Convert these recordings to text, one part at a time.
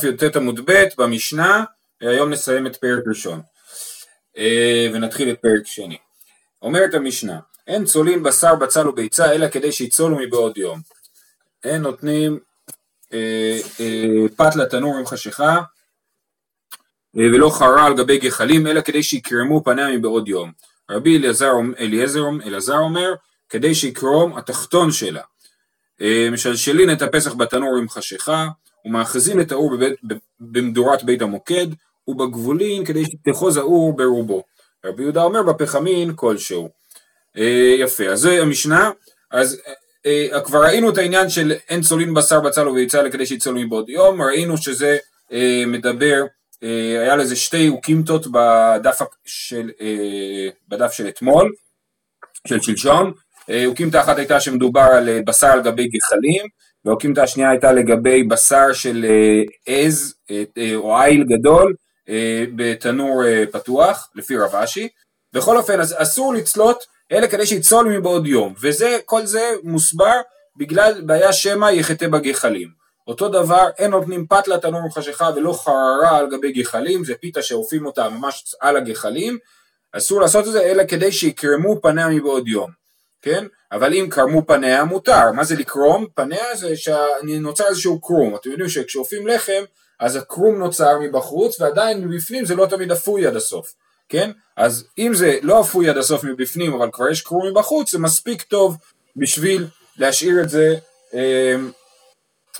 דף י"ט עמוד ב' במשנה, היום נסיים את פרק ראשון אה, ונתחיל את פרק שני. אומרת המשנה, אין צולין בשר בצל וביצה אלא כדי שיצולו מבעוד יום. אין נותנים אה, אה, פת לתנור עם חשיכה אה, ולא חרה על גבי גחלים אלא כדי שיקרמו פניה מבעוד יום. רבי אליעזר, אליעזר, אלעזר אומר כדי שיקרום התחתון שלה. אה, משלשלין את הפסח בתנור עם חשיכה ומאחזים את האור בבית, במדורת בית המוקד ובגבולין כדי שתחוז האור ברובו. רבי יהודה אומר בפחמין כלשהו. אה, יפה, אז זה המשנה, אז אה, אה, כבר ראינו את העניין של אין צולין בשר בצל וביצה כדי שיצולו מבעוד יום, ראינו שזה אה, מדבר, אה, היה לזה שתי אוקימתות בדף של, אה, בדף של אתמול, של שלשום, אה, אוקימתה אחת הייתה שמדובר על אה, בשר על גבי גחלים, והאוקימתא השנייה הייתה לגבי בשר של אה, עז או איל גדול בתנור פתוח, לפי רב אשי. בכל אופן, אז אסור לצלות אלא כדי שיצול מבעוד יום, וזה, כל זה מוסבר בגלל בעיה שמא יחטא בגחלים. אותו דבר, אין נותנים פת לתנור מחשיכה ולא חררה על גבי גחלים, זה פיתה שעופים אותה ממש על הגחלים, אסור לעשות את זה אלא כדי שיקרמו פניה מבעוד יום. כן? אבל אם קרמו פניה מותר, מה זה לקרום? פניה זה שנוצר איזשהו קרום, אתם יודעים שכשאופים לחם אז הקרום נוצר מבחוץ ועדיין מבפנים זה לא תמיד אפוי עד הסוף, כן? אז אם זה לא אפוי עד הסוף מבפנים אבל כבר יש קרום מבחוץ זה מספיק טוב בשביל להשאיר את זה אה,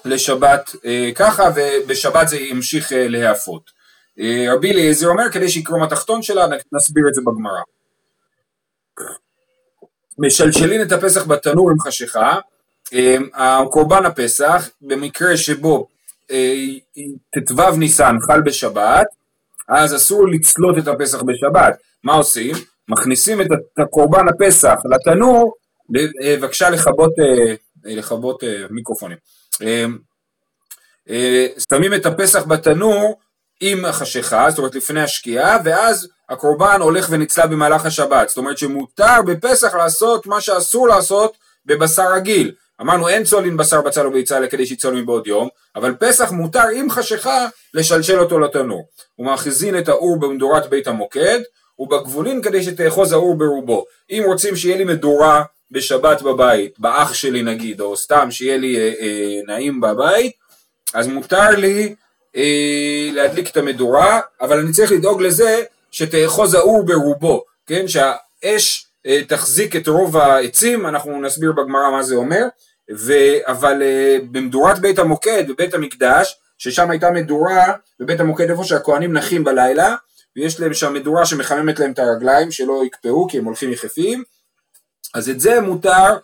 לשבת אה, ככה ובשבת זה ימשיך אה, להיאפות. אה, רבי אליעזר אומר כדי שיקרום התחתון שלה נסביר את זה בגמרא. משלשלין את הפסח בתנור עם חשיכה, אמ, קורבן הפסח, במקרה שבו אה, ט"ו ניסן חל בשבת, אז אסור לצלות את הפסח בשבת. מה עושים? מכניסים את הקורבן הפסח לתנור, אה, בבקשה לכבות, אה, לכבות מיקרופונים. אמ, שמים את הפסח בתנור עם החשיכה, זאת אומרת לפני השקיעה, ואז הקורבן הולך ונצלה במהלך השבת, זאת אומרת שמותר בפסח לעשות מה שאסור לעשות בבשר רגיל. אמרנו אין צולין בשר בצל וביצה אלא כדי שיצול מבעוד יום, אבל פסח מותר עם חשיכה לשלשל אותו לתנור. ומאחזין את האור במדורת בית המוקד, ובגבולין כדי שתאחוז האור ברובו. אם רוצים שיהיה לי מדורה בשבת בבית, באח שלי נגיד, או סתם שיהיה לי אה, אה, נעים בבית, אז מותר לי אה, להדליק את המדורה, אבל אני צריך לדאוג לזה שתאחוז האור ברובו, כן? שהאש אה, תחזיק את רוב העצים, אנחנו נסביר בגמרא מה זה אומר, ו... אבל אה, במדורת בית המוקד, בבית המקדש, ששם הייתה מדורה, בבית המוקד איפה שהכוהנים נחים בלילה, ויש להם שם מדורה שמחממת להם את הרגליים, שלא יקפאו כי הם הולכים יחפים, אז את זה מותר,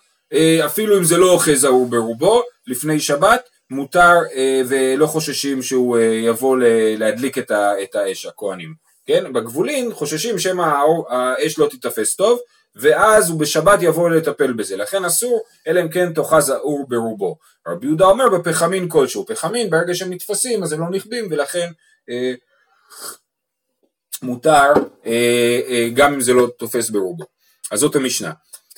אפילו אם זה לא אוחז האור ברובו, לפני שבת, מותר אה, ולא חוששים שהוא אה, יבוא להדליק את, ה, את האש, הכהנים. כן? בגבולין חוששים שמא האש לא תיתפס טוב, ואז הוא בשבת יבוא לטפל בזה. לכן אסור, אלא אם כן תאחז האור ברובו. רבי יהודה אומר בפחמין כלשהו. פחמין ברגע שהם נתפסים אז הם לא נכבים ולכן אה, מותר אה, אה, גם אם זה לא תופס ברובו. אז זאת המשנה.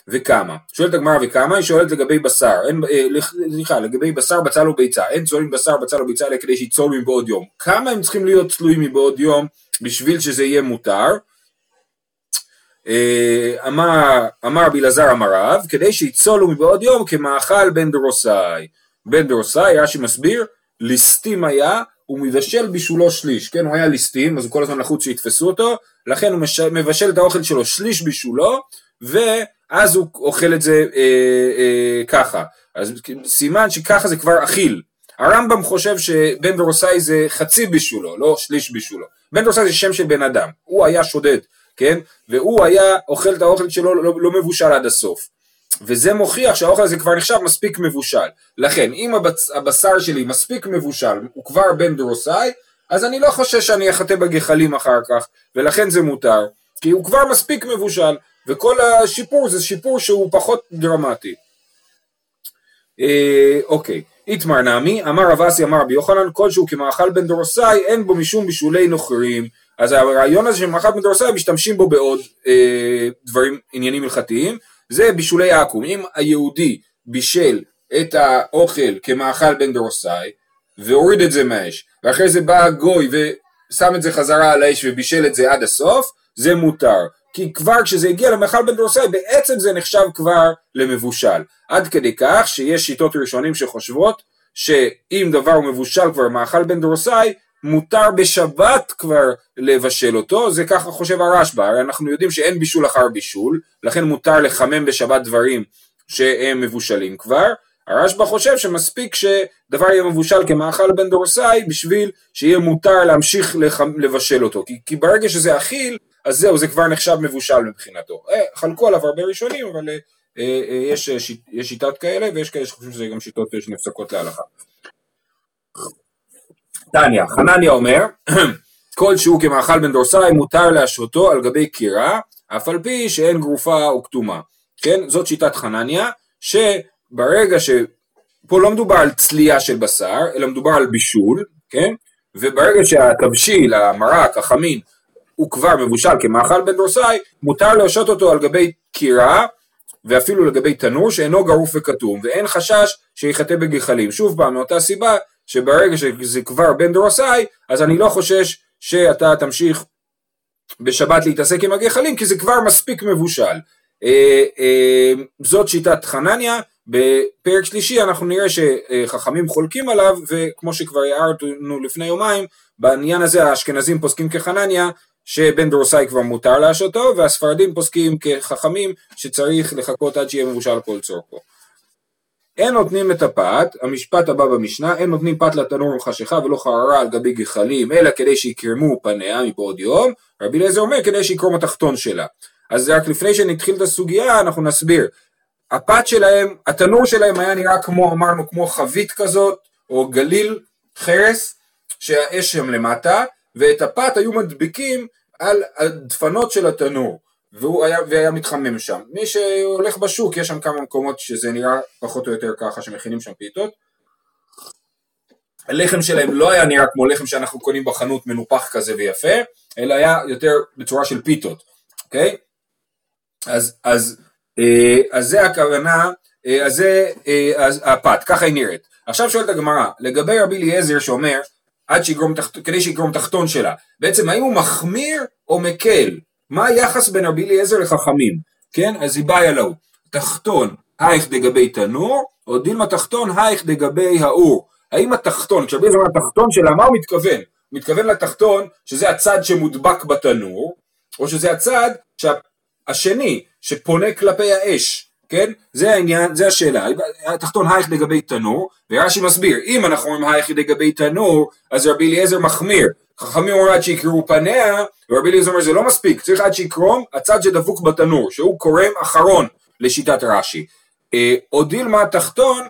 וכמה. שואלת הגמרא וכמה, היא שואלת לגבי בשר, אה, סליחה, לגבי בשר, בצל וביצה, אין צולעים בשר, בצל וביצה אלא כדי שיצולו מבעוד יום. כמה הם צריכים להיות צלויים מבעוד יום בשביל שזה יהיה מותר? אה, אמר, אמר בלעזר אמר רב, כדי שיצולו מבעוד יום כמאכל בן דרוסאי. בן דרוסאי, רש"י מסביר, ליסטים היה, הוא מבשל בישולו שליש, כן, הוא היה ליסטים, אז הוא כל הזמן לחוץ שיתפסו אותו, לכן הוא מבשל את האוכל שלו שליש בישולו, ו... אז הוא אוכל את זה אה, אה, ככה. אז סימן שככה זה כבר אכיל. הרמב"ם חושב שבן דורסאי זה חצי בישולו, לא שליש בישולו. בן דורסאי זה שם של בן אדם, הוא היה שודד, כן? והוא היה אוכל את האוכל שלו לא, לא מבושל עד הסוף. וזה מוכיח שהאוכל הזה כבר נחשב מספיק מבושל. לכן, אם הבצ... הבשר שלי מספיק מבושל, הוא כבר בן דורסאי, אז אני לא חושש שאני אחטא בגחלים אחר כך, ולכן זה מותר, כי הוא כבר מספיק מבושל. וכל השיפור זה שיפור שהוא פחות דרמטי. אה, אוקיי, איתמר נמי, אמר רב אסי אמר רבי יוחנן, כלשהו כמאכל בן דורסאי אין בו משום בישולי נוכרים. אז הרעיון הזה של מאכל בן דורסאי משתמשים בו בעוד אה, דברים, עניינים הלכתיים, זה בישולי עכו"ם. אם היהודי בישל את האוכל כמאכל בן דורסאי והוריד את זה מהאש, ואחרי זה בא הגוי ושם את זה חזרה על האש ובישל את זה עד הסוף, זה מותר. כי כבר כשזה הגיע למאכל בן דורסאי בעצם זה נחשב כבר למבושל. עד כדי כך שיש שיטות ראשונים שחושבות שאם דבר הוא מבושל כבר מאכל בן דורסאי מותר בשבת כבר לבשל אותו, זה ככה חושב הרשב"א, הרי אנחנו יודעים שאין בישול אחר בישול, לכן מותר לחמם בשבת דברים שהם מבושלים כבר, הרשב"א חושב שמספיק שדבר יהיה מבושל כמאכל בן דורסאי בשביל שיהיה מותר להמשיך לבשל אותו, כי, כי ברגע שזה אכיל, אז זהו, זה כבר נחשב מבושל מבחינתו. אה, חלקו עליו הרבה ראשונים, אבל אה, אה, יש, יש שיטות כאלה, ויש כאלה שחושבים שזה גם שיטות שנפסקות להלכה. תניא, חנניה אומר, כל שהוא כמאכל בן דורסאי מותר להשרותו על גבי קירה, אף על פי שאין גרופה או כתומה. כן, זאת שיטת חנניה, שברגע ש... פה לא מדובר על צלייה של בשר, אלא מדובר על בישול, כן? וברגע שהתבשיל, המרק, החמין, הוא כבר מבושל כמאכל בן דורסאי, מותר להשעות אותו על גבי קירה, ואפילו לגבי תנור שאינו גרוף וכתום, ואין חשש שיחטא בגחלים. שוב פעם, מאותה סיבה שברגע שזה כבר בן דורסאי, אז אני לא חושש שאתה תמשיך בשבת להתעסק עם הגחלים, כי זה כבר מספיק מבושל. אה, אה, זאת שיטת חנניה, בפרק שלישי אנחנו נראה שחכמים חולקים עליו, וכמו שכבר הערנו לפני יומיים, בעניין הזה האשכנזים פוסקים כחנניה, שבן דורסאי כבר מותר להשעותו, והספרדים פוסקים כחכמים שצריך לחכות עד שיהיה מבושל כל צורכו. אין נותנים את הפת, המשפט הבא במשנה, אין נותנים פת לתנור וחשיכה ולא חררה על גבי גחלים, אלא כדי שיקרמו פניה מבעוד יום, רבי אליעזר אומר כדי שיקרום התחתון שלה. אז רק לפני שנתחיל את הסוגיה אנחנו נסביר. הפת שלהם, התנור שלהם היה נראה כמו, אמרנו, כמו חבית כזאת, או גליל חרס, שהאש שם למטה, ואת הפת היו מדביקים על הדפנות של התנור. והוא היה, והיה מתחמם שם. מי שהולך בשוק, יש שם כמה מקומות שזה נראה פחות או יותר ככה שמכינים שם פיתות. הלחם שלהם לא היה נראה כמו לחם שאנחנו קונים בחנות מנופח כזה ויפה, אלא היה יותר בצורה של פיתות, אוקיי? אז, אז, אה, אז זה הכוונה, אה, אז זה אה, אז הפת, ככה היא נראית. עכשיו שואלת הגמרא, לגבי רבי אליעזר שאומר, עד שיגרום תחת, כדי שיגרום תחתון שלה, בעצם האם הוא מחמיר או מקל? מה היחס בין רבי אליעזר לחכמים? כן, אז היא באה לו, תחתון הייך דגבי תנור, או דילמה תחתון הייך דגבי האור. האם התחתון, כשרבי אליעזר אומר תחתון שלה, מה הוא מתכוון? הוא מתכוון לתחתון שזה הצד שמודבק בתנור, או שזה הצד השני שפונה כלפי האש, כן? זה העניין, זה השאלה. התחתון הייך לגבי תנור, ורש"י מסביר, אם אנחנו אומרים הייך לגבי תנור, אז רבי אליעזר מחמיר. חכמים אומרים עד שיקראו פניה, ורבי אליעזר אומר זה לא מספיק, צריך עד שיקרום הצד שדבוק בתנור, שהוא קורם אחרון לשיטת רש"י. אה, או דילמה התחתון,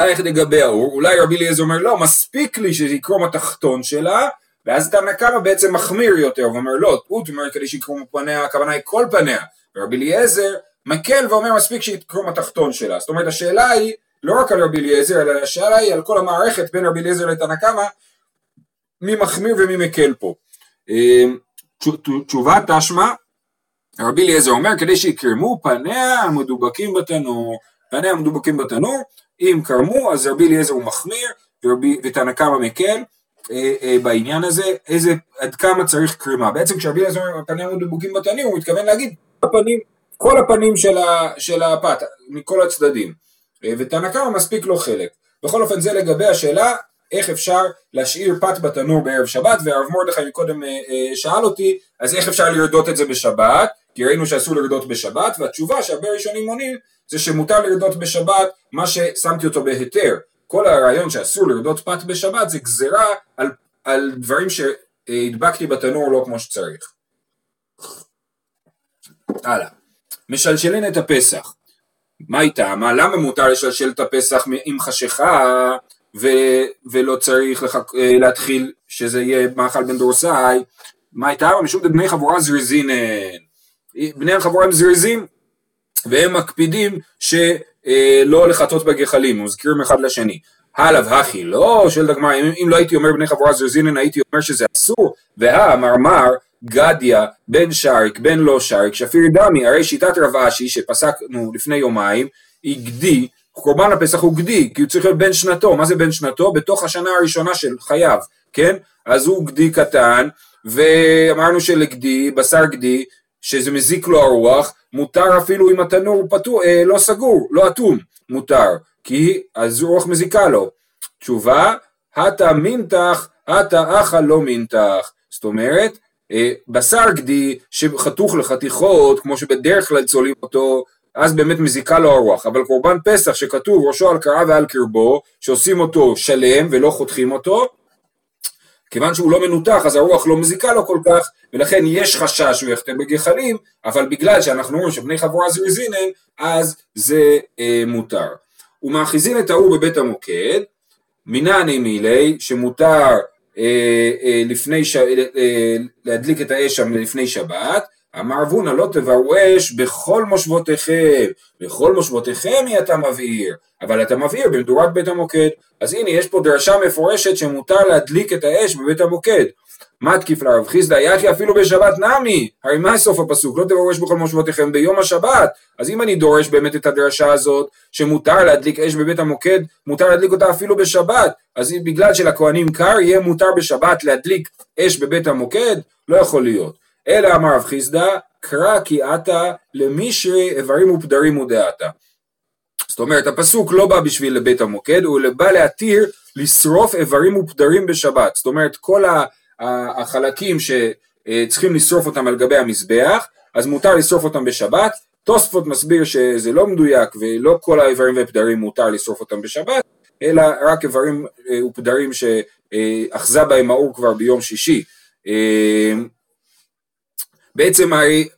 איך לגבי האור, אולי רבי אליעזר אומר לא, מספיק לי שיקרום התחתון שלה, ואז תנא קמא בעצם מחמיר יותר, ואומר לא, הוא אומר כדי שיקרום פניה, הכוונה היא כל פניה, ורבי אליעזר מקל ואומר מספיק שיקרום התחתון שלה, זאת אומרת השאלה היא לא רק על רבי אליעזר, אלא השאלה היא על כל המערכת בין רבי אליעזר לתנא קמא, מי מחמיר ומי מקל פה. אמ, תשובה תשמע, רבי אליעזר אומר כדי שיקרמו פניה המדובקים בתנור, פניה המדובקים בתנור, אם קרמו אז רבי אליעזר הוא מחמיר ותנא קמא מקל אה, אה, בעניין הזה, איזה, עד כמה צריך קרימה. בעצם כשרבי אליעזר אומר פניה המדובקים בתנור הוא מתכוון להגיד הפנים, כל הפנים של, ה, של הפת, מכל הצדדים. אה, ותנא קמא מספיק לו חלק. בכל אופן זה לגבי השאלה איך אפשר להשאיר פת בתנור בערב שבת, והרב מרדכי מקודם אה, אה, שאל אותי, אז איך אפשר לרדות את זה בשבת, כי ראינו שאסור לרדות בשבת, והתשובה שהרבה ראשונים עונים, זה שמותר לרדות בשבת מה ששמתי אותו בהיתר. כל הרעיון שאסור לרדות פת בשבת זה גזירה על, על דברים שהדבקתי בתנור לא כמו שצריך. הלאה. משלשלין את הפסח. מה איתה? מה, למה מותר לשלשל את הפסח עם חשיכה? ו, ולא צריך לחק, אה, להתחיל שזה יהיה מאכל בן דורסאי, מה הייתה? משום בני חבורה זריזין, אה, בני החבורה הם זריזים והם מקפידים שלא לחטות בגחלים, מזכירים אחד לשני. הלאו הכי לא, שואלת הגמרא, אם, אם לא הייתי אומר בני חבורה זריזין, הייתי אומר שזה אסור, והמרמר גדיה בן שריק בן לא שריק שפיר דמי, הרי שיטת רב אשי שפסקנו לפני יומיים, הגדי קורבן הפסח הוא גדי, כי הוא צריך להיות בן שנתו, מה זה בן שנתו? בתוך השנה הראשונה של חייו, כן? אז הוא גדי קטן, ואמרנו שלגדי, בשר גדי, שזה מזיק לו הרוח, מותר אפילו אם התנור פתור, אה, לא סגור, לא אטום, מותר, כי אז רוח מזיקה לו. תשובה, הטה מינתח, הטה אחא לא מינתח. זאת אומרת, בשר גדי שחתוך לחתיכות, כמו שבדרך כלל צולעים אותו, אז באמת מזיקה לו הרוח, אבל קורבן פסח שכתוב ראשו על קרעה ועל קרבו, שעושים אותו שלם ולא חותכים אותו, כיוון שהוא לא מנותח אז הרוח לא מזיקה לו כל כך ולכן יש חשש שהוא יחטא בגחלים אבל בגלל שאנחנו אומרים שבני חבורה זריזינן אז זה אה, מותר. ומאחיזין את ההוא בבית המוקד מינני מילי שמותר אה, אה, לפני ש... אה, אה, להדליק את האש שם לפני שבת אמר וונה לא תבערו אש בכל מושבותיכם, בכל מושבותיכם היא אתה מבעיר, אבל אתה מבעיר במדורת בית המוקד. אז הנה יש פה דרשה מפורשת שמותר להדליק את האש בבית המוקד. מה תקיף לרב חיסדא יחי אפילו בשבת נמי, הרי מה סוף הפסוק? לא תבערו אש בכל מושבותיכם ביום השבת. אז אם אני דורש באמת את הדרשה הזאת שמותר להדליק אש בבית המוקד, מותר להדליק אותה אפילו בשבת. אז בגלל שלכהנים קר יהיה מותר בשבת להדליק אש בבית המוקד? לא יכול להיות. אלא אמר רב חיסדא, קרא כי עתה למישרי איברים ופדרים ודעתה. זאת אומרת, הפסוק לא בא בשביל לבית המוקד, הוא בא להתיר לשרוף איברים ופדרים בשבת. זאת אומרת, כל החלקים שצריכים לשרוף אותם על גבי המזבח, אז מותר לשרוף אותם בשבת. תוספות מסביר שזה לא מדויק ולא כל האיברים והפדרים מותר לשרוף אותם בשבת, אלא רק איברים אה, ופדרים שאחזה בהם האור כבר ביום שישי. אה, בעצם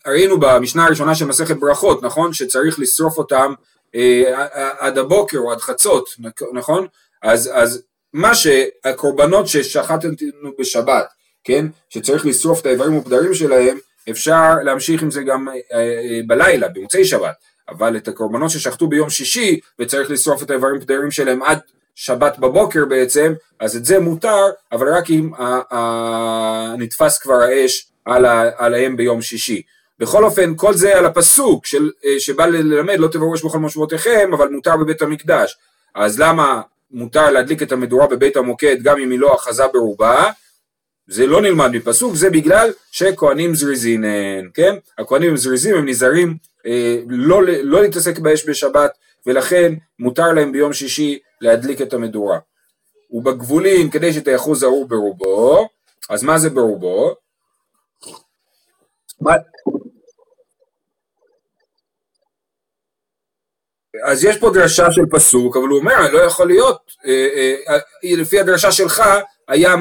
ראינו במשנה הראשונה של מסכת ברכות, נכון? שצריך לשרוף אותם אה, עד הבוקר או עד חצות, נכון? אז, אז מה שהקורבנות ששחטנו בשבת, כן? שצריך לשרוף את האיברים ופדרים שלהם, אפשר להמשיך עם זה גם אה, אה, בלילה, במוצאי שבת, אבל את הקורבנות ששחטו ביום שישי וצריך לשרוף את האיברים ופדרים שלהם עד שבת בבוקר בעצם, אז את זה מותר, אבל רק אם נתפס כבר האש על ה, עליהם ביום שישי. בכל אופן, כל זה על הפסוק של, אה, שבא ללמד לא תבואו בכל מושבותיכם, אבל מותר בבית המקדש. אז למה מותר להדליק את המדורה בבית המוקד גם אם היא לא אחזה ברובה? זה לא נלמד מפסוק, זה בגלל שכהנים זריזין, כן? הכהנים זריזים, הם נזהרים אה, לא, לא להתעסק באש בשבת, ולכן מותר להם ביום שישי להדליק את המדורה. ובגבולים, כדי שתאחוז זהור ברובו, אז מה זה ברובו? אז יש פה דרשה של פסוק, אבל הוא אומר, לא יכול להיות, אה, אה, אה, לפי הדרשה שלך היה,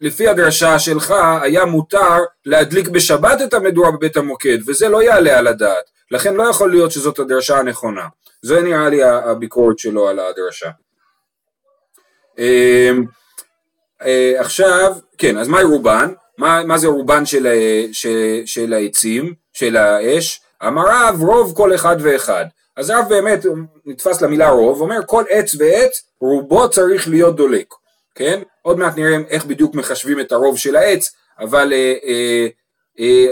לפי הדרשה שלך היה מותר להדליק בשבת את המדורה בבית המוקד, וזה לא יעלה על הדעת, לכן לא יכול להיות שזאת הדרשה הנכונה. זה נראה לי הביקורת שלו על הדרשה. עכשיו, כן, אז מהי רובן? מה, מה זה רובן של, של, של העצים, של האש? אמר רב רוב כל אחד ואחד. אז רב באמת נתפס למילה רוב, אומר כל עץ ועץ רובו צריך להיות דולק, כן? עוד מעט נראה איך בדיוק מחשבים את הרוב של העץ, אבל אה, אה,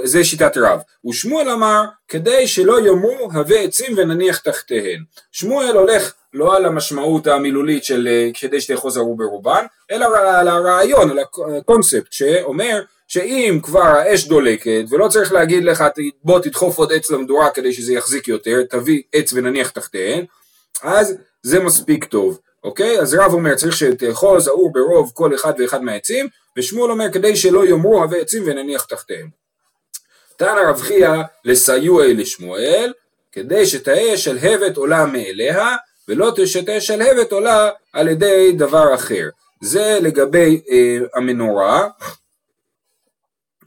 זה שיטת רב. ושמואל אמר כדי שלא יאמרו הווה עצים ונניח תחתיהן. שמואל הולך לא על המשמעות המילולית של אה, כדי שתאחוז הרו ברובן, אלא על הרעיון, על הקונספט שאומר שאם כבר האש דולקת ולא צריך להגיד לך בוא תדחוף עוד עץ למדורה כדי שזה יחזיק יותר, תביא עץ ונניח תחתיהן, אז זה מספיק טוב, אוקיי? אז רב אומר צריך שתאחוז האור ברוב כל אחד ואחד מהעצים, ושמואל אומר כדי שלא יאמרו הווה עצים ונניח תחתיהם. תנא רב חייא לסיועי לשמואל, כדי שתהא שלהבת עולה מאליה, ולא שתהא שלהבת עולה על ידי דבר אחר. זה לגבי אה, המנורה,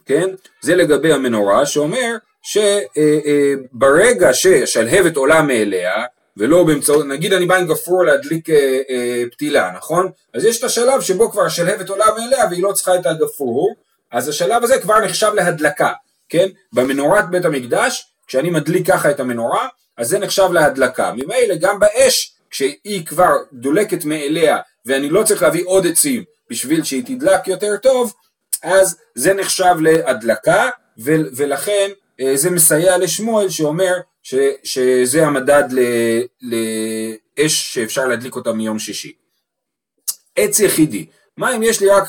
כן? זה לגבי המנורה שאומר שברגע אה, אה, שהשלהבת עולה מאליה, ולא באמצעות, נגיד אני בא עם גפרור להדליק אה, אה, פתילה, נכון? אז יש את השלב שבו כבר השלהבת עולה מאליה והיא לא צריכה את הגפרור, אז השלב הזה כבר נחשב להדלקה, כן? במנורת בית המקדש, כשאני מדליק ככה את המנורה, אז זה נחשב להדלקה. ממילא גם באש, כשהיא כבר דולקת מאליה ואני לא צריך להביא עוד עצים בשביל שהיא תדלק יותר טוב, אז זה נחשב להדלקה, ולכן אה, זה מסייע לשמואל שאומר ש, שזה המדד לאש שאפשר להדליק אותה מיום שישי. עץ יחידי, מה אם יש לי רק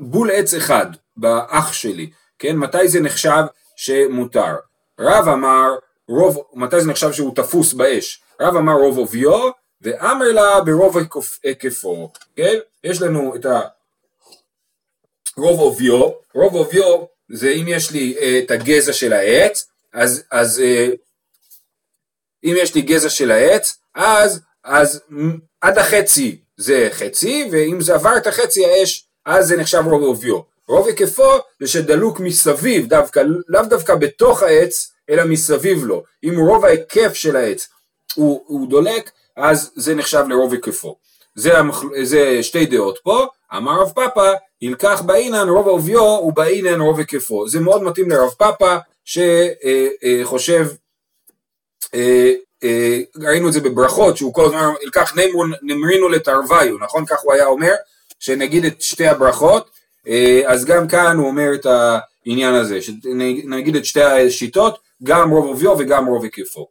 בול עץ אחד באח שלי, כן? מתי זה נחשב שמותר? רב אמר, רוב, מתי זה נחשב שהוא תפוס באש? רב אמר רוב עוביו, ואמר לה ברוב היקפו, כן? יש לנו את הרוב עוביו, רוב עוביו זה אם יש לי אה, את הגזע של העץ, אז, אז אה, אם יש לי גזע של העץ, אז, אז עד החצי זה חצי, ואם זה עבר את החצי האש, אז זה נחשב רוב עוביו. רוב היקפו זה שדלוק מסביב, דווקא, לאו דווקא בתוך העץ, אלא מסביב לו. אם רוב ההיקף של העץ הוא, הוא דולק, אז זה נחשב לרוב היקפו. זה, המחל... זה שתי דעות פה, אמר רב פאפא, ילקח באינן רוב עוביו ובאינן רוב היקפו. זה מאוד מתאים לרב פאפא שחושב, אה, אה, ראינו את זה בברכות, שהוא כל הזמן ילקח נמרינו לתרוויו, נכון? כך הוא היה אומר, שנגיד את שתי הברכות, אה, אז גם כאן הוא אומר את העניין הזה, שנגיד את שתי השיטות, גם רוב עוביו וגם רוב היקפו.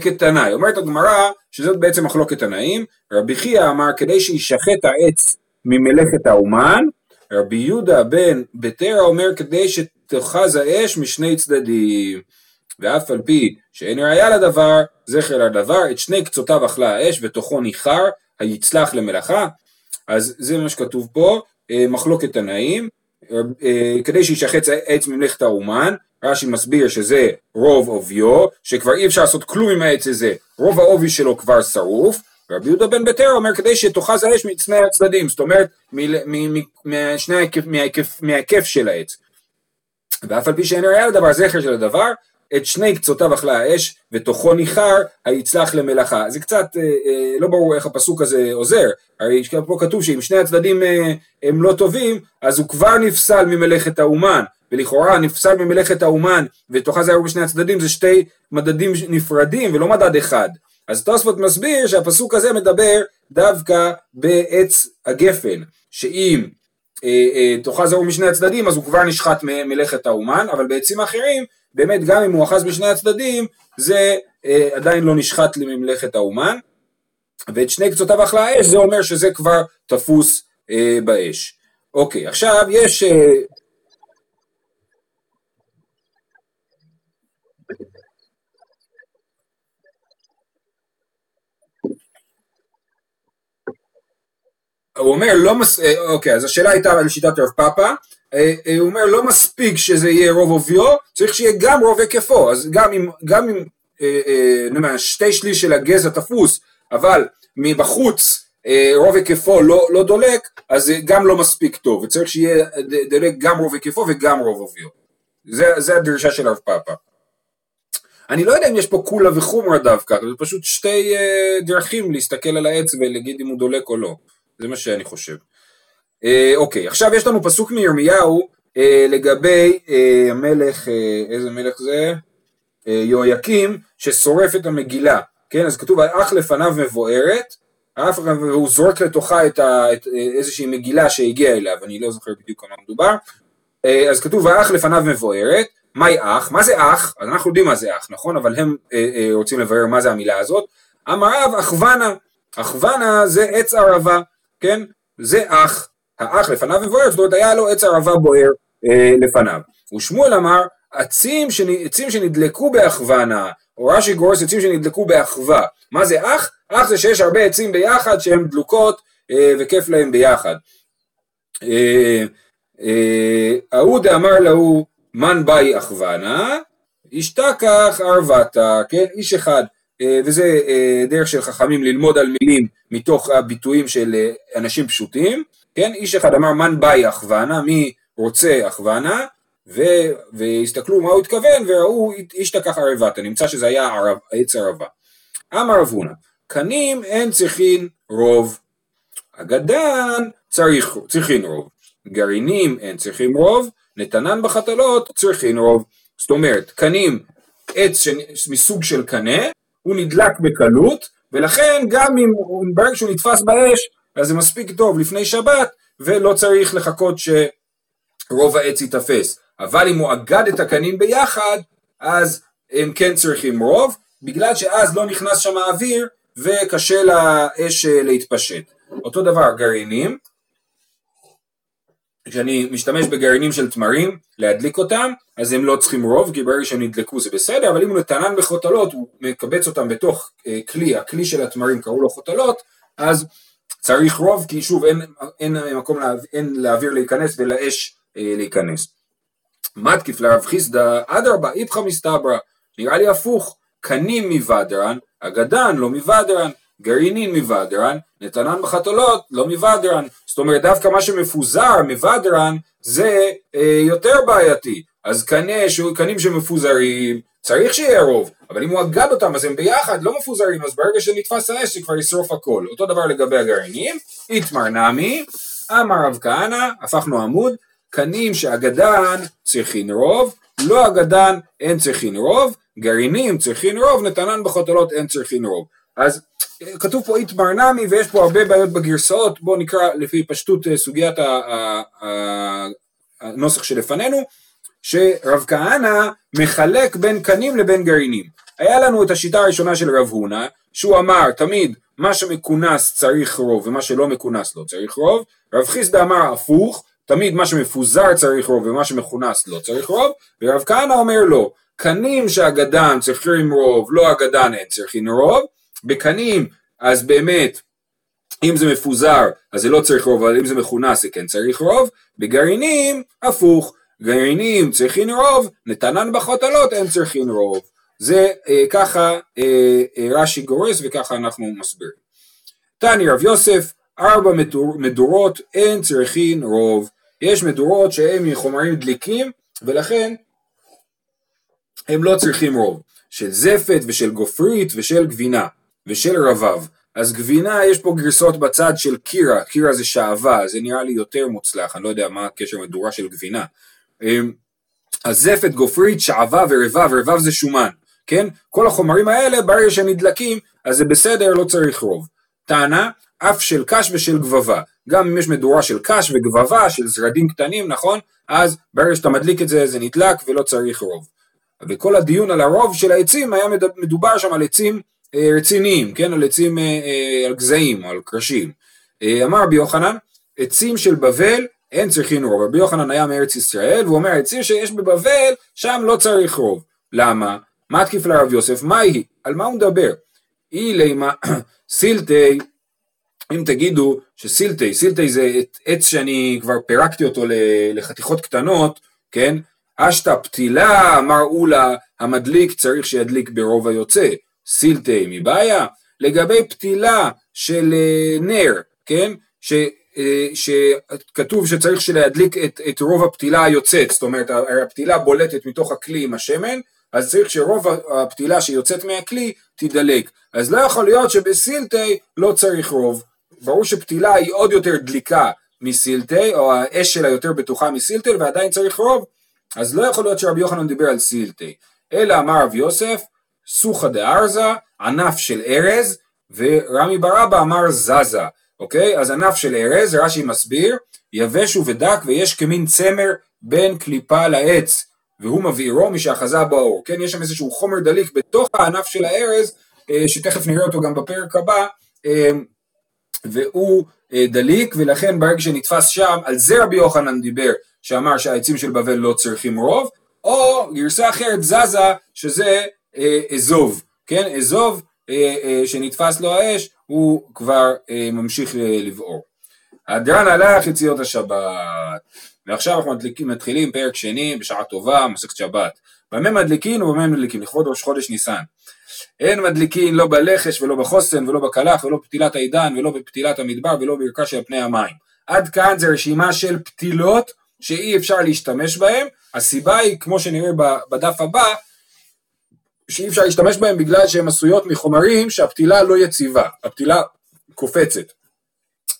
כתנאי, אומרת הגמרא שזאת בעצם מחלוקת תנאים, רבי חייא אמר כדי שישחט העץ ממלאכת האומן, רבי יהודה בן בטרה אומר כדי שתאחז האש משני צדדים, ואף על פי שאין ראיה לדבר, זכר לדבר, את שני קצותיו אכלה האש ותוכו ניחר, היצלח למלאכה, אז זה מה שכתוב פה, אה, מחלוקת תנאים, אה, כדי שישחץ עץ ממלאכת האומן, רש"י מסביר שזה רוב עוביו, שכבר אי אפשר לעשות כלום עם העץ הזה, רוב העובי שלו כבר שרוף, רבי יהודה בן ביתר אומר כדי שתאחז האש משני הצדדים, זאת אומרת מההיקף של העץ. ואף על פי שאין ראיה לדבר, זכר של הדבר, את שני קצותיו אכלה האש ותוכו ניחר היצלח למלאכה. זה קצת אה, אה, לא ברור איך הפסוק הזה עוזר, הרי פה כתוב שאם שני הצדדים אה, הם לא טובים אז הוא כבר נפסל ממלאכת האומן ולכאורה נפסל ממלאכת האומן ותאכל זה בשני הצדדים זה שתי מדדים נפרדים ולא מדד אחד. אז תוספות מסביר שהפסוק הזה מדבר דווקא בעץ הגפן, שאם אה, אה, תאכל זרוע משני הצדדים אז הוא כבר נשחט ממלאכת האומן, אבל בעצים אחרים באמת גם אם הוא אחז בשני הצדדים זה אה, עדיין לא נשחט לממלכת האומן, ואת שני קצותיו אכלה האש זה אומר שזה כבר תפוס אה, באש. אוקיי, עכשיו יש אה, הוא אומר לא מס... אה, אוקיי, אז השאלה הייתה על שיטת רב פאפא, אה, הוא אומר לא מספיק שזה יהיה רוב עוביו, צריך שיהיה גם רוב היקפו, אז גם אם, גם אם נאמר, שתי שליש של הגזע תפוס, אבל מבחוץ רוב היקפו לא, לא דולק, אז זה גם לא מספיק טוב, וצריך שיהיה דולק גם רוב היקפו וגם רוב עוביו. זה, זה הדרישה של רב פאפא. אני לא יודע אם יש פה קולה וחומרה דווקא, זה פשוט שתי דרכים להסתכל על העץ ולהגיד אם הוא דולק או לא. זה מה שאני חושב. אה, אוקיי, עכשיו יש לנו פסוק מירמיהו אה, לגבי אה, המלך, אה, איזה מלך זה? אה, יהויקים, ששורף את המגילה, כן? אז כתוב, אך לפניו מבוארת, והוא זורק לתוכה את, ה, את אה, איזושהי מגילה שהגיעה אליו, אני לא זוכר בדיוק על מה מדובר. אה, אז כתוב, האח לפניו מבוארת, מהי אח? מה זה אח? אז אנחנו יודעים מה זה אח, נכון? אבל הם אה, אה, רוצים לברר מה זה המילה הזאת. אמר רב, אחוונה. אחוונה זה עץ ערבה. כן? זה אח, האח לפניו מבואר, זאת אומרת היה לו עץ ערבה בוער אה, לפניו. ושמואל אמר, עצים, שני, עצים שנדלקו באחוונה, או רש"י גורס עצים שנדלקו באחווה. מה זה אח? אח זה שיש הרבה עצים ביחד שהן דלוקות אה, וכיף להם ביחד. אה, אה, ההוא דאמר להוא מן באי אחוונה, אשתכח ערבתה, כן? איש אחד אה, וזה אה, דרך של חכמים ללמוד על מילים מתוך הביטויים של אה, אנשים פשוטים, כן, איש אחד אמר מן באי הכוונה, מי רוצה הכוונה, ו... והסתכלו מה הוא התכוון וראו איש תקח ערבתה, נמצא שזה היה ערב, עץ ערבה. אמר רב הונא, קנים אין צריכין רוב, אגדן צריך, צריכין רוב, גרעינים אין צריכים רוב, נתנן בחתלות צריכין רוב. זאת אומרת, קנים עץ מסוג של קנה, הוא נדלק בקלות, ולכן גם אם ברגע שהוא נתפס באש, אז זה מספיק טוב לפני שבת, ולא צריך לחכות שרוב העץ ייתפס. אבל אם הוא אגד את הקנים ביחד, אז הם כן צריכים רוב, בגלל שאז לא נכנס שם האוויר וקשה לאש אה, להתפשט. אותו דבר גרעינים, כשאני משתמש בגרעינים של תמרים להדליק אותם, אז הם לא צריכים רוב, כי ברגע שהם נדלקו זה בסדר, אבל אם הוא נתנן בחוטלות, הוא מקבץ אותם בתוך אה, כלי, הכלי של התמרים קראו לו חוטלות, אז צריך רוב, כי שוב אין, אין מקום לה, אין לאוויר להיכנס ולאש אה, להיכנס. מתקיף לרב חיסדא אדרבה איפכא מסתברא, נראה לי הפוך, קנים מוודרן, אגדן לא מוודרן, גרעינין מוודרן, נתנן בחתולות לא מוודרן, זאת אומרת דווקא מה שמפוזר מוודרן זה אה, יותר בעייתי, אז קנה, קנים שמפוזרים צריך שיהיה רוב, אבל אם הוא אגד אותם אז הם ביחד לא מפוזרים, אז ברגע שנתפס זה כבר ישרוף הכל. אותו דבר לגבי הגרעינים, איתמר נמי, אמר רב כהנא, הפכנו עמוד, קנים שאגדן צריכין רוב, לא אגדן אין צריכין רוב, גרעינים צריכין רוב, נתנן בחתולות אין צריכין רוב. אז כתוב פה איתמר נמי ויש פה הרבה בעיות בגרסאות, בואו נקרא לפי פשטות אה, סוגיית הנוסח שלפנינו. שרב כהנא מחלק בין קנים לבין גרעינים. היה לנו את השיטה הראשונה של רב הונא, שהוא אמר תמיד מה שמכונס צריך רוב ומה שלא מכונס לא צריך רוב, רב חיסדא אמר הפוך, תמיד מה שמפוזר צריך רוב ומה שמכונס לא צריך רוב, ורב כהנא אומר לא, קנים שהגדן צריכים רוב, לא הגדן אין צריכים רוב, בקנים אז באמת אם זה מפוזר אז זה לא צריך רוב, אבל אם זה מכונס זה כן צריך רוב, בגרעינים הפוך, גרעינים צריכין רוב, נתנן בחוטלות אין צריכין רוב. זה אה, ככה אה, אה, רש"י גורס וככה אנחנו מסבירים. תני רב יוסף, ארבע מדור, מדורות אין צריכין רוב. יש מדורות שהן מחומרים דליקים ולכן הם לא צריכים רוב. של זפת ושל גופרית ושל גבינה ושל רבב. אז גבינה יש פה גרסות בצד של קירה, קירה זה שעווה, זה נראה לי יותר מוצלח, אני לא יודע מה הקשר מדורה של גבינה. הזפת, אמ, גופרית, שעווה ורבב, רבב זה שומן, כן? כל החומרים האלה ברגע שהם נדלקים אז זה בסדר, לא צריך רוב. טענה, אף של קש ושל גבבה. גם אם יש מדורה של קש וגבבה, של זרדים קטנים, נכון? אז ברגע שאתה מדליק את זה, זה נדלק ולא צריך רוב. וכל הדיון על הרוב של העצים היה מדובר שם על עצים אה, רציניים, כן? על עצים, אה, אה, על גזעים, על קרשים. אמר רבי יוחנן, עצים של בבל אין צריכים רוב. רבי יוחנן היה מארץ ישראל, והוא אומר, העצים שיש בבבל, שם לא צריך רוב. למה? מה תקיף לרב יוסף? מה היא? על מה הוא מדבר? אי לימה סילטי, אם תגידו שסילטי, סילטי זה עץ שאני כבר פירקתי אותו לחתיכות קטנות, כן? אשתא פתילה, אמר אולה, המדליק צריך שידליק ברוב היוצא. סילטי מבעיה. לגבי פתילה של אה, נר, כן? ש... אה, שכתוב שצריך להדליק את, את רוב הפתילה היוצאת, זאת אומרת הפתילה בולטת מתוך הכלי עם השמן, אז צריך שרוב הפתילה שיוצאת מהכלי תדלק. אז לא יכול להיות שבסילטי לא צריך רוב. ברור שפתילה היא עוד יותר דליקה מסילטי, או האש שלה יותר בטוחה מסילטי, ועדיין צריך רוב. אז לא יכול להיות שרבי יוחנן דיבר על סילטי. אלא אמר רב יוסף, סוכא דארזה, ענף של ארז, ורמי ברבא אמר זזה. אוקיי? אז ענף של ארז, רש"י מסביר, יבש ודק ויש כמין צמר בין קליפה לעץ, והוא מבעירו משאחזה בו האור. כן, יש שם איזשהו חומר דליק בתוך הענף של הארז, אה, שתכף נראה אותו גם בפרק הבא, אה, והוא אה, דליק, ולכן ברגע שנתפס שם, על זה רבי יוחנן דיבר, שאמר שהעצים של בבל לא צריכים רוב, או גרסה אחרת זזה, שזה אזוב, כן, אזוב שנתפס לו האש, הוא כבר אה, ממשיך לבעור. הדרן הלך יציאות השבת, ועכשיו אנחנו מדליקים, מתחילים פרק שני בשעה טובה, מסכת שבת. במה מדליקין ובמה מדליקין, לכבוד ראש חודש ניסן. אין מדליקין לא בלחש ולא בחוסן ולא בקלח ולא בפתילת העידן ולא בפתילת המדבר ולא בערכה של פני המים. עד כאן זה רשימה של פתילות שאי אפשר להשתמש בהן, הסיבה היא כמו שנראה בדף הבא שאי אפשר להשתמש בהם בגלל שהן עשויות מחומרים שהפתילה לא יציבה, הפתילה קופצת.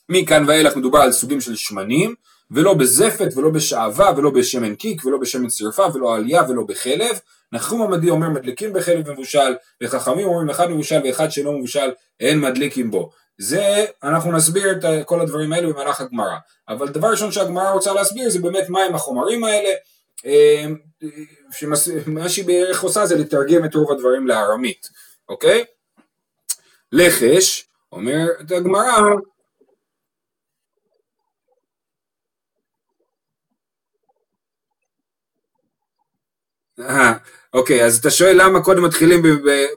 מכאן ואילך מדובר על סוגים של שמנים, ולא בזפת ולא בשעווה ולא בשמן קיק ולא בשמן שרפה ולא עלייה ולא בחלב. נחום עמדי אומר מדליקים בחלב מבושל, וחכמים אומרים אחד מבושל ואחד שאינו מבושל אין מדליקים בו. זה, אנחנו נסביר את כל הדברים האלה במהלך הגמרא. אבל דבר ראשון שהגמרא רוצה להסביר זה באמת מהם החומרים האלה, שמה שהיא בערך עושה זה לתרגם את רוב הדברים לארמית. אוקיי? לחש, אומרת הגמרא, אה, אוקיי, אז אתה שואל למה קודם מתחילים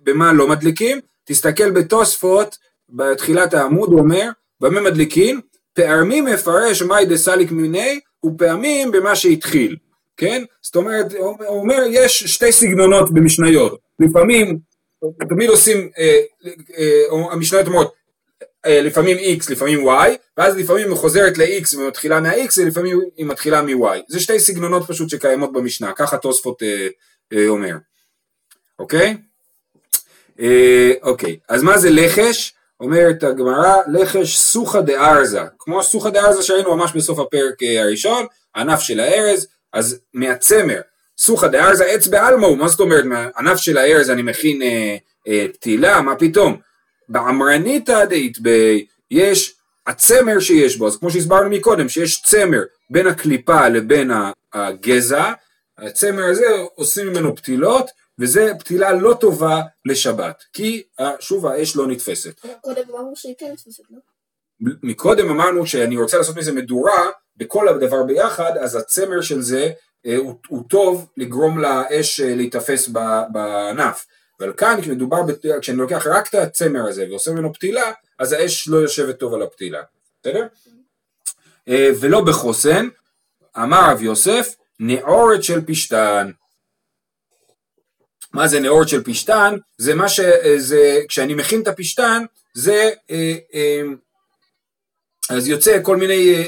במה לא מדליקים? תסתכל בתוספות, בתחילת העמוד הוא אומר, במה מדליקים? פעמים מפרש מאי דסליק מיני, ופעמים במה שהתחיל, כן? זאת אומרת, הוא אומר, יש שתי סגנונות במשניות, לפעמים, תמיד עושים, אה, אה, המשניות אומרות, אה, לפעמים x, לפעמים y, ואז לפעמים היא חוזרת ל-x ומתחילה מה-x, ולפעמים היא מתחילה מ-y. זה שתי סגנונות פשוט שקיימות במשנה, ככה תוספות אה, אה, אומר, אוקיי? אה, אוקיי, אז מה זה לחש? אומרת הגמרא, לחש סוכה דארזה, כמו סוכה דארזה שהיינו ממש בסוף הפרק אה, הראשון, ענף של הארז, אז מהצמר, סוכה דארזה עץ בעלמו, מה זאת אומרת, מהענף של הארז אני מכין אה, אה, פתילה, מה פתאום? בעמרניתא דאיתבי יש הצמר שיש בו, אז כמו שהסברנו מקודם, שיש צמר בין הקליפה לבין הגזע, הצמר הזה עושים ממנו פתילות, וזה פתילה לא טובה לשבת, כי שוב האש לא נתפסת. קודם אמרנו שהיא כן נתפסת, לא? מקודם אמרנו שאני רוצה לעשות מזה מדורה בכל הדבר ביחד, אז הצמר של זה אה, הוא, הוא טוב לגרום לאש אה, להיתפס בענף. אבל כאן כשמדובר, כשאני לוקח רק את הצמר הזה ועושה ממנו פתילה, אז האש לא יושבת טוב על הפתילה, בסדר? אה, ולא בחוסן, אמר רב יוסף, נאורת של פשתן. מה זה נאורת של פשתן? זה מה ש... זה, כשאני מכין את הפשתן, זה... אה, אה, אז יוצא כל מיני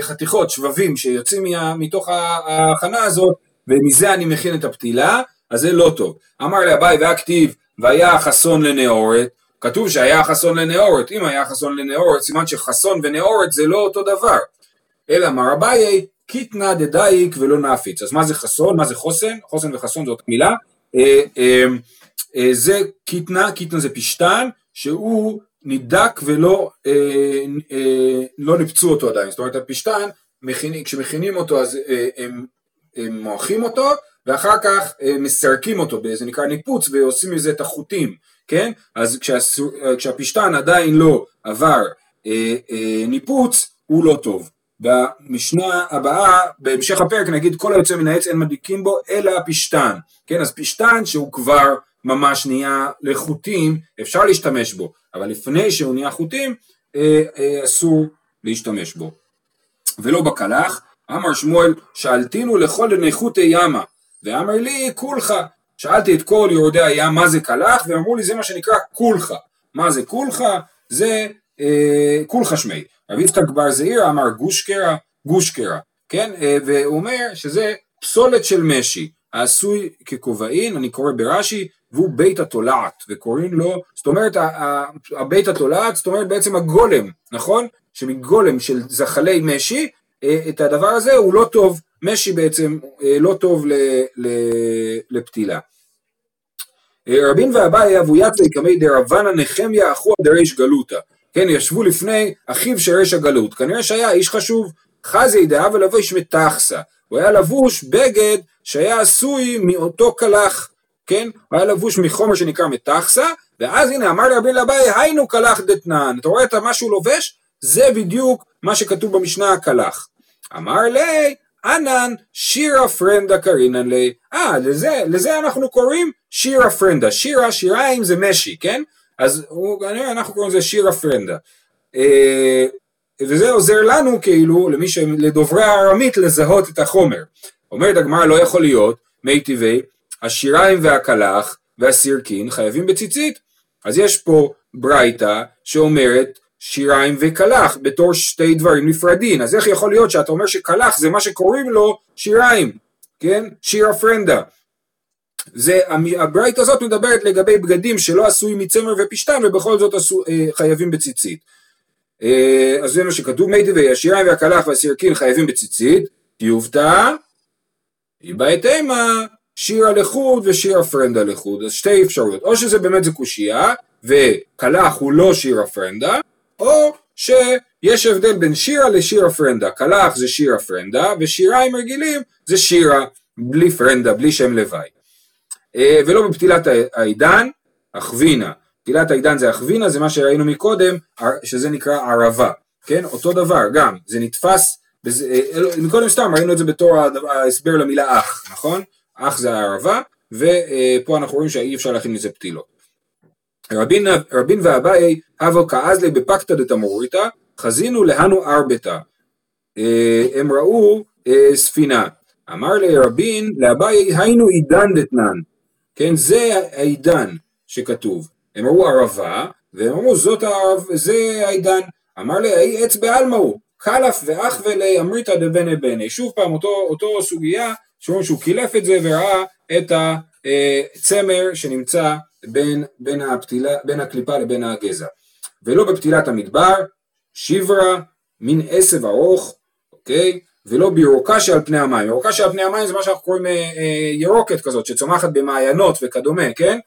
חתיכות, שבבים, שיוצאים מתוך ההכנה הזאת, ומזה אני מכין את הפתילה, אז זה לא טוב. אמר לאביי והכתיב, והיה חסון לנאורת, כתוב שהיה חסון לנאורת, אם היה חסון לנאורת, סימן שחסון ונאורת זה לא אותו דבר. אלא אמר אביי, קיתנא דדייק ולא נפיץ. אז מה זה חסון? מה זה חוסן? חוסן וחסון זאת מילה. אה, אה, אה, זה קיתנא, קיתנא זה פשטן, שהוא נידק ולא לא ניפצו אותו עדיין. זאת אומרת הפשטן, כשמכינים אותו אז הם, הם מועכים אותו, ואחר כך מסרקים אותו, זה נקרא ניפוץ, ועושים מזה את החוטים, כן? אז כשהפשטן עדיין לא עבר ניפוץ, הוא לא טוב. במשנה הבאה, בהמשך הפרק נגיד כל היוצא מן העץ אין מדליקים בו אלא הפשתן, כן אז פשתן שהוא כבר ממש נהיה לחוטים אפשר להשתמש בו, אבל לפני שהוא נהיה חוטים אה, אה, אסור להשתמש בו. ולא בקלח, אמר שמואל שאלתינו לכל נכותי ימה, ואמר לי כולך, שאלתי את כל יורדי הים מה זה קלח, ואמרו לי זה מה שנקרא כולך, מה זה כולך? זה אה, כולך שמי. רבי יצחק בר זעיר אמר גוש קרע, גוש קרע, כן? אה, והוא אומר שזה פסולת של משי, העשוי ככובעין, אני קורא ברש"י, והוא בית התולעת, וקוראים לו, זאת אומרת, הבית התולעת, זאת אומרת בעצם הגולם, נכון? שמגולם של זחלי משי, אה, את הדבר הזה הוא לא טוב, משי בעצם לא טוב לפתילה. רבין ואביי אבו יצא קמי דרבנה נחמיה אחו דריש גלותא כן, ישבו לפני אחיו של רשע גלות, כנראה שהיה איש חשוב, חזי דאב ולבוש מתחסה, הוא היה לבוש בגד שהיה עשוי מאותו קלח, כן, הוא היה לבוש מחומר שנקרא מתחסה, ואז הנה אמר לרבי לאביי היינו קלח דתנן, אתה רואה את מה שהוא לובש? זה בדיוק מה שכתוב במשנה הקלח. אמר לי, ענן שירה פרנדה קרינן לי, אה, לזה, לזה אנחנו קוראים שירה פרנדה, שירה, שיריים זה משי, כן? אז הוא, אנחנו קוראים לזה שירה פרנדה. אה, וזה עוזר לנו כאילו, למי ש... לדוברי הארמית לזהות את החומר. אומרת הגמרא לא יכול להיות, מי טבעי, השיריים והקלח והסירקין חייבים בציצית. אז יש פה ברייתא שאומרת שיריים וקלח בתור שתי דברים נפרדים, אז איך יכול להיות שאתה אומר שקלח זה מה שקוראים לו שיריים, כן? שירה פרנדה. זה, הברייתא הזאת מדברת לגבי בגדים שלא עשוי מצמר ופשתן ובכל זאת עשו, אה, חייבים בציצית. אה, אז זה מה שכתוב, מי טבעי, השיריים והקלח והסירקין חייבים בציצית, טיובתא, איבא תימא, שירה לחוד ושירה פרנדה לחוד, אז שתי אפשרויות, או שזה באמת זה קושייה, וקלח הוא לא שירה פרנדה, או שיש הבדל בין שירה לשירה פרנדה, קלח זה שירה פרנדה, ושיריים רגילים זה שירה, בלי פרנדה, בלי שם לוואי. אה, ולא בפתילת העידן, אכווינה. פתילת העידן זה אכווינה, זה מה שראינו מקודם, שזה נקרא ערבה, כן? אותו דבר, גם, זה נתפס, בזה, אה, מקודם סתם ראינו את זה בתור ההסבר למילה אח, נכון? אח זה הערבה, ופה אנחנו רואים שאי אפשר להכין מזה פתילות. רבין, רבין ואביי הבו כאזלי בפקתא דתמוריתא, חזינו להנו ארבתא. אה, הם ראו אה, ספינה. אמר לרבין לאביי היינו עידן דתנן. כן, זה העידן שכתוב. הם ראו ערבה, והם אמרו זאת הערב, זה העידן. אמר לי עץ בעלמא הוא, קלף ואח ולי אמריתא דבני בני. שוב פעם אותו, אותו סוגיה, שאומרים שהוא קילף את זה וראה את הצמר שנמצא בין, בין, הפתילה, בין הקליפה לבין הגזע. ולא בפתילת המדבר, שברה, מין עשב ארוך, אוקיי? ולא בירוקה שעל פני המים. ירוקה שעל פני המים זה מה שאנחנו קוראים אה, אה, ירוקת כזאת, שצומחת במעיינות וכדומה, כן?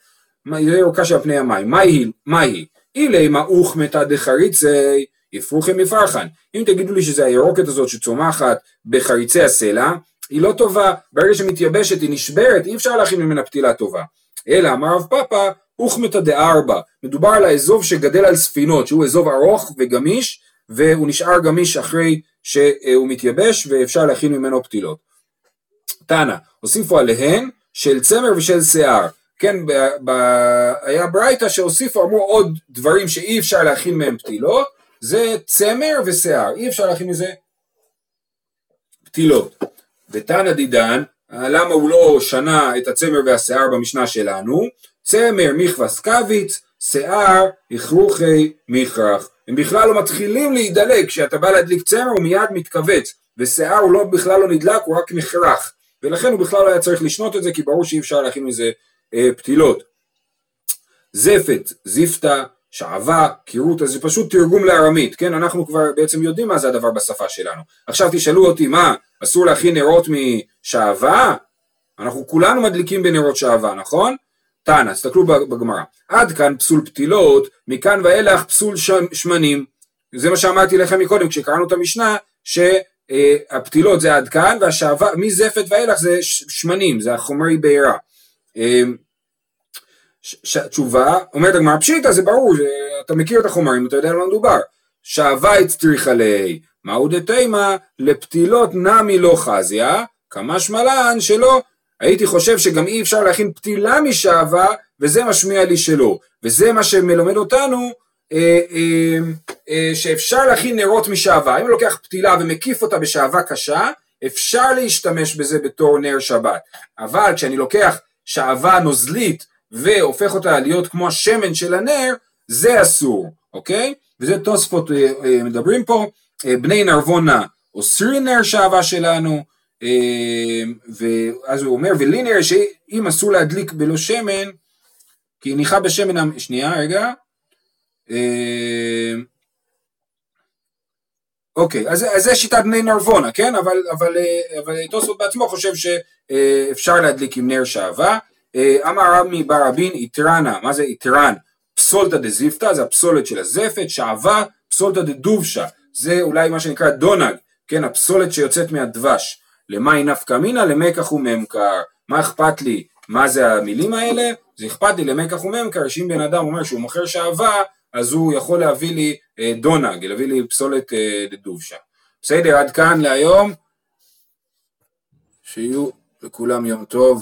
זה ירוקה שעל פני המים. מה היא? מה היא? אילי מעוך מתא דחריצי יפרוכם מפרחן. אם תגידו לי שזה הירוקת הזאת שצומחת בחריצי הסלע, היא לא טובה, ברגע שמתייבשת היא נשברת, אי אפשר להכין ממנה פתילה טובה. אלא אמר רב פאפא, אוכמתא דארבע, מדובר על האזוב שגדל על ספינות, שהוא אזוב ארוך וגמיש, והוא נשאר גמיש אחרי שהוא מתייבש ואפשר להכין ממנו פתילות. תנא, הוסיפו עליהן של צמר ושל שיער. כן, ב, ב, היה ברייתא שהוסיפו, אמרו עוד דברים שאי אפשר להכין מהם פתילות, זה צמר ושיער, אי אפשר להכין מזה פתילות. ותנא דידן, למה הוא לא שנה את הצמר והשיער במשנה שלנו? צמר מכבס קוויץ, שיער יכרוכי מכרך. הם בכלל לא מתחילים להידלק, כשאתה בא להדליק צמר הוא מיד מתכווץ, ושיער הוא לא, בכלל לא נדלק, הוא רק נחרך. ולכן הוא בכלל לא היה צריך לשנות את זה, כי ברור שאי אפשר להכין מזה אה, פתילות. זפת, זיפתא, שעווה, קירוטה, זה פשוט תרגום לארמית, כן? אנחנו כבר בעצם יודעים מה זה הדבר בשפה שלנו. עכשיו תשאלו אותי, מה, אסור להכין נרות משעווה? אנחנו כולנו מדליקים בנרות שעווה, נכון? תנא, תסתכלו בגמרא. עד כאן פסול פתילות, מכאן ואילך פסול שמנים. זה מה שאמרתי לכם מקודם כשקראנו את המשנה, שהפתילות זה עד כאן, והשעווה, מזפת ואילך זה שמנים, זה החומרי בעירה. אמ, תשובה, אומרת הגמרא פשיטא זה ברור, אתה מכיר את החומרים, אתה יודע על מה מדובר. שעווה צריכה לי, מהו דתימה לפתילות נמי לא חזיה, כמה שמלן שלא. הייתי חושב שגם אי אפשר להכין פתילה משעווה, וזה משמיע לי שלא. וזה מה שמלמד אותנו, אה, אה, אה, שאפשר להכין נרות משעווה. אם אני לוקח פתילה ומקיף אותה בשעווה קשה, אפשר להשתמש בזה בתור נר שבת. אבל כשאני לוקח שעווה נוזלית והופך אותה להיות כמו השמן של הנר, זה אסור, אוקיי? וזה תוספות אה, אה, מדברים פה, אה, בני נרבונה אוסרי נר שעווה שלנו, ואז הוא אומר, ולי נראה שאם אסור להדליק בלא שמן, כי ניחה בשמן, שנייה רגע, אה, אוקיי, אז, אז זה שיטת בני נרבונה, כן? אבל, אבל, אה, אבל תוספות בעצמו חושב שאפשר להדליק עם נר שעווה. אמר רבי בר רבין איתרנה, מה זה איתרן? פסולתא דזיפתא, זה הפסולת של הזפת, שעווה, פסולתא דדובשה, זה אולי מה שנקרא דונג, כן, הפסולת שיוצאת מהדבש. למאי נפקא מינא למקח וממכר. מה אכפת לי? מה זה המילים האלה? זה אכפת לי למקח וממכר, שאם בן אדם אומר שהוא מוכר שעווה, אז הוא יכול להביא לי אה, דונג, להביא לי פסולת אה, דובשה. בסדר, עד כאן להיום. שיהיו לכולם יום טוב.